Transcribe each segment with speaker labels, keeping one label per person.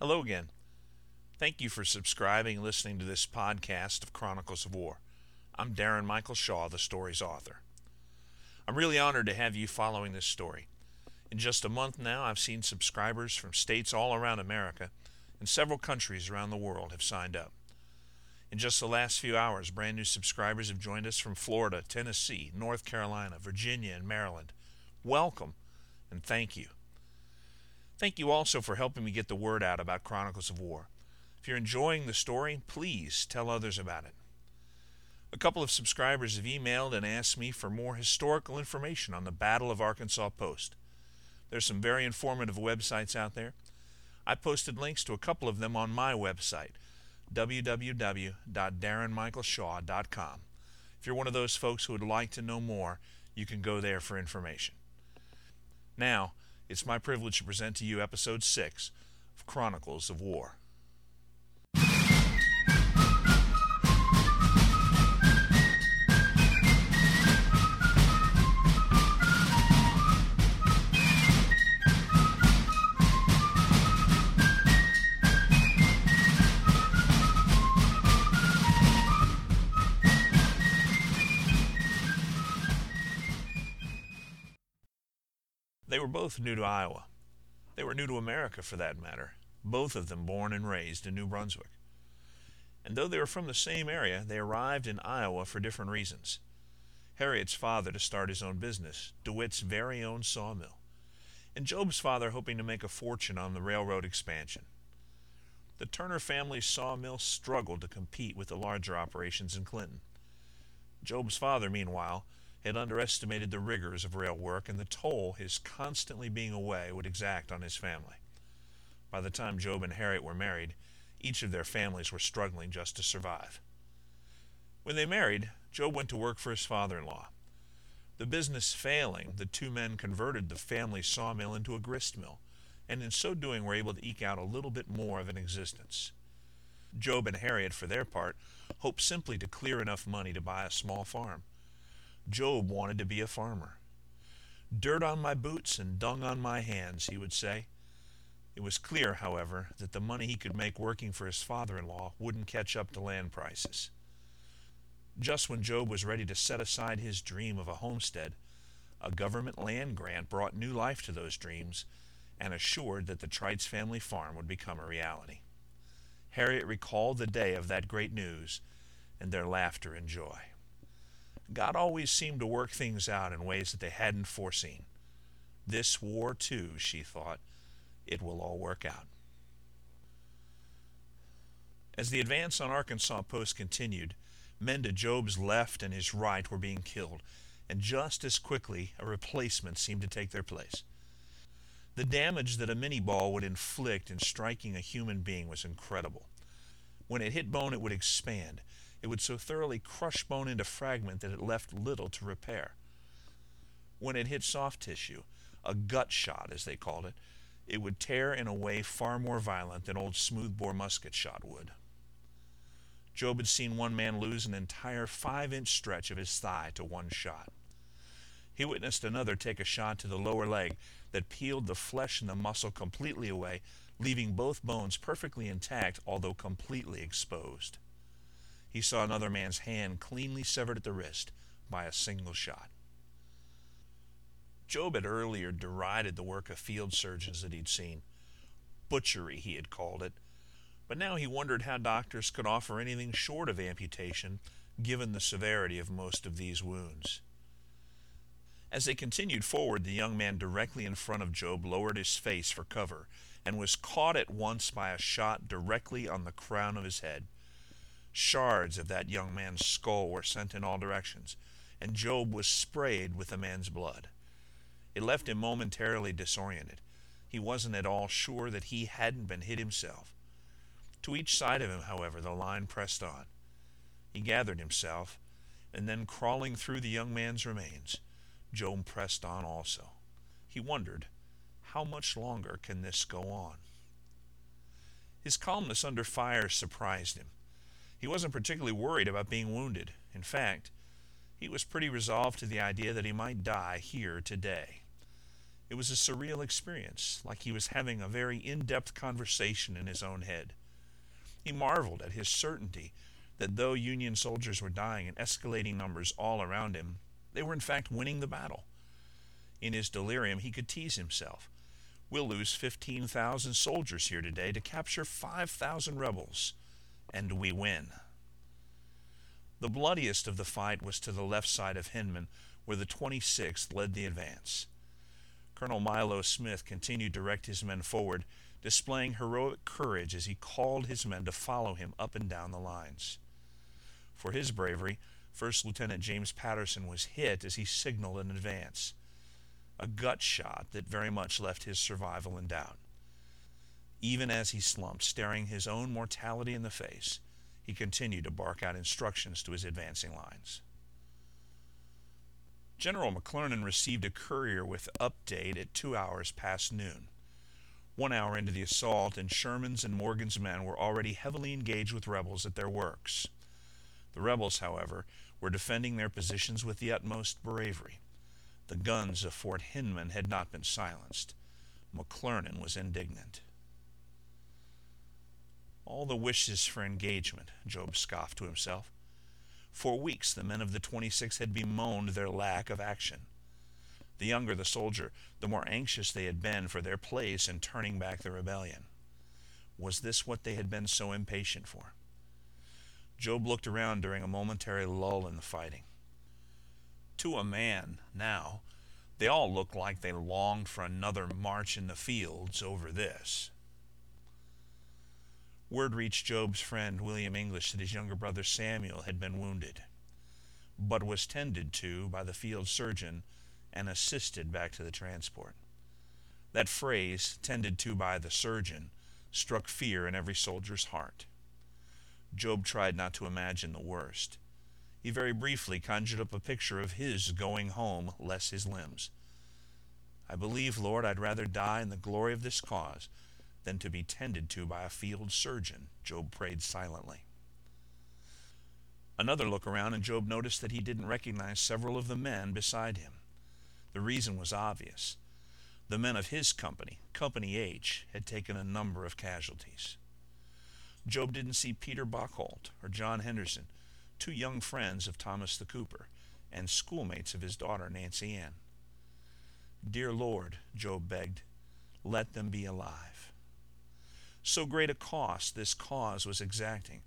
Speaker 1: Hello again. Thank you for subscribing and listening to this podcast of Chronicles of War. I'm Darren Michael Shaw, the story's author. I'm really honored to have you following this story. In just a month now, I've seen subscribers from states all around America and several countries around the world have signed up. In just the last few hours, brand new subscribers have joined us from Florida, Tennessee, North Carolina, Virginia, and Maryland. Welcome and thank you. Thank you also for helping me get the word out about Chronicles of War. If you're enjoying the story, please tell others about it. A couple of subscribers have emailed and asked me for more historical information on the Battle of Arkansas Post. There's some very informative websites out there. I posted links to a couple of them on my website, www.darrenmichaelshaw.com. If you're one of those folks who would like to know more, you can go there for information. Now, it's my privilege to present to you episode 6 of Chronicles of War. Were both new to Iowa. They were new to America, for that matter, both of them born and raised in New Brunswick. And though they were from the same area, they arrived in Iowa for different reasons. Harriet's father to start his own business, DeWitt's very own sawmill, and Job's father hoping to make a fortune on the railroad expansion. The Turner family's sawmill struggled to compete with the larger operations in Clinton. Job's father, meanwhile, had underestimated the rigors of rail work and the toll his constantly being away would exact on his family. By the time Job and Harriet were married, each of their families were struggling just to survive. When they married, Job went to work for his father in law. The business failing, the two men converted the family sawmill into a grist mill, and in so doing were able to eke out a little bit more of an existence. Job and Harriet, for their part, hoped simply to clear enough money to buy a small farm. Job wanted to be a farmer. Dirt on my boots and dung on my hands, he would say. It was clear, however, that the money he could make working for his father in law wouldn't catch up to land prices. Just when Job was ready to set aside his dream of a homestead, a government land grant brought new life to those dreams and assured that the Trites family farm would become a reality. Harriet recalled the day of that great news and their laughter and joy. God always seemed to work things out in ways that they hadn't foreseen. This war, too, she thought, it will all work out. As the advance on Arkansas Post continued, men to Job's left and his right were being killed, and just as quickly a replacement seemed to take their place. The damage that a minié ball would inflict in striking a human being was incredible. When it hit bone, it would expand, it would so thoroughly crush bone into fragment that it left little to repair. When it hit soft tissue, a gut shot as they called it, it would tear in a way far more violent than old smoothbore musket shot would. Job had seen one man lose an entire five inch stretch of his thigh to one shot. He witnessed another take a shot to the lower leg that peeled the flesh and the muscle completely away, leaving both bones perfectly intact, although completely exposed he saw another man's hand cleanly severed at the wrist by a single shot. Job had earlier derided the work of field surgeons that he'd seen. Butchery, he had called it. But now he wondered how doctors could offer anything short of amputation, given the severity of most of these wounds. As they continued forward, the young man directly in front of Job lowered his face for cover and was caught at once by a shot directly on the crown of his head. Shards of that young man's skull were sent in all directions, and Job was sprayed with the man's blood. It left him momentarily disoriented. He wasn't at all sure that he hadn't been hit himself. To each side of him, however, the line pressed on. He gathered himself, and then crawling through the young man's remains, Job pressed on also. He wondered, how much longer can this go on? His calmness under fire surprised him. He wasn't particularly worried about being wounded. In fact, he was pretty resolved to the idea that he might die here today. It was a surreal experience, like he was having a very in depth conversation in his own head. He marveled at his certainty that though Union soldiers were dying in escalating numbers all around him, they were in fact winning the battle. In his delirium, he could tease himself. We'll lose 15,000 soldiers here today to capture 5,000 rebels, and we win. The bloodiest of the fight was to the left side of Hindman, where the 26th led the advance. Colonel Milo Smith continued to direct his men forward, displaying heroic courage as he called his men to follow him up and down the lines. For his bravery, First Lieutenant James Patterson was hit as he signaled an advance, a gut shot that very much left his survival in doubt. Even as he slumped, staring his own mortality in the face, he continued to bark out instructions to his advancing lines. General McClernand received a courier with update at two hours past noon. One hour into the assault, and Sherman's and Morgan's men were already heavily engaged with rebels at their works. The rebels, however, were defending their positions with the utmost bravery. The guns of Fort Hindman had not been silenced. McClernand was indignant. All the wishes for engagement, Job scoffed to himself. For weeks the men of the 26 had bemoaned their lack of action. The younger the soldier, the more anxious they had been for their place in turning back the rebellion. Was this what they had been so impatient for? Job looked around during a momentary lull in the fighting. To a man, now, they all looked like they longed for another march in the fields over this. Word reached Job's friend William English that his younger brother Samuel had been wounded, but was tended to by the field surgeon and assisted back to the transport. That phrase, tended to by the surgeon, struck fear in every soldier's heart. Job tried not to imagine the worst. He very briefly conjured up a picture of his going home, less his limbs. I believe, Lord, I'd rather die in the glory of this cause than to be tended to by a field surgeon, Job prayed silently. Another look around, and Job noticed that he didn't recognize several of the men beside him. The reason was obvious. The men of his company, Company H, had taken a number of casualties. Job didn't see Peter Bockholt or John Henderson, two young friends of Thomas the Cooper and schoolmates of his daughter Nancy Ann. Dear Lord, Job begged, let them be alive. So great a cost this cause was exacting,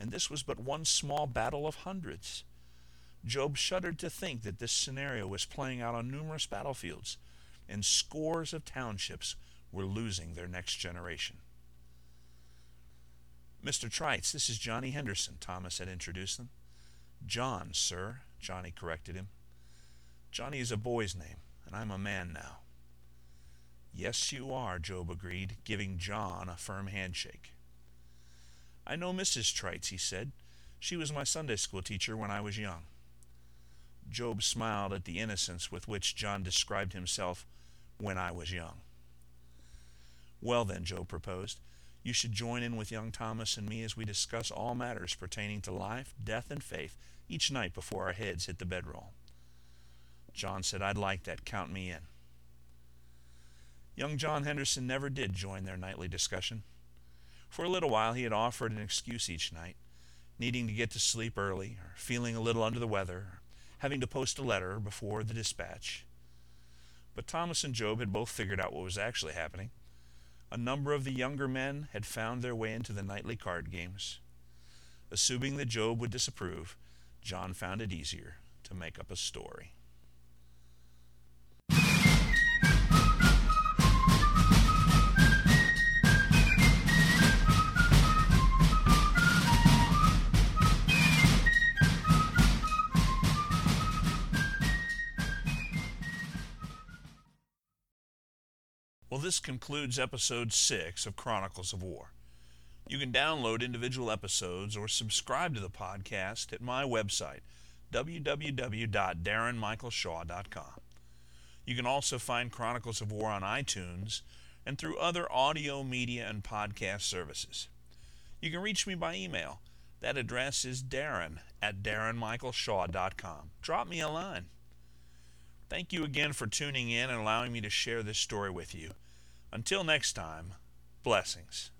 Speaker 1: and this was but one small battle of hundreds. Job shuddered to think that this scenario was playing out on numerous battlefields, and scores of townships were losing their next generation. Mr. Trites, this is Johnny Henderson, Thomas had introduced them. John, sir, Johnny corrected him. Johnny is a boy's name, and I'm a man now. Yes, you are, Job agreed, giving John a firm handshake. I know Mrs. Trites, he said. She was my Sunday school teacher when I was young. Job smiled at the innocence with which John described himself when I was young. Well, then, Job proposed, you should join in with young Thomas and me as we discuss all matters pertaining to life, death, and faith each night before our heads hit the bedroll. John said, I'd like that. Count me in. Young John Henderson never did join their nightly discussion. For a little while he had offered an excuse each night, needing to get to sleep early, or feeling a little under the weather, having to post a letter before the dispatch. But Thomas and Job had both figured out what was actually happening. A number of the younger men had found their way into the nightly card games. Assuming that Job would disapprove, John found it easier to make up a story. Well, this concludes episode 6 of Chronicles of War. You can download individual episodes or subscribe to the podcast at my website, www.darrenmichaelshaw.com. You can also find Chronicles of War on iTunes and through other audio, media, and podcast services. You can reach me by email. That address is darren at darrenmichaelshaw.com. Drop me a line. Thank you again for tuning in and allowing me to share this story with you. Until next time, blessings.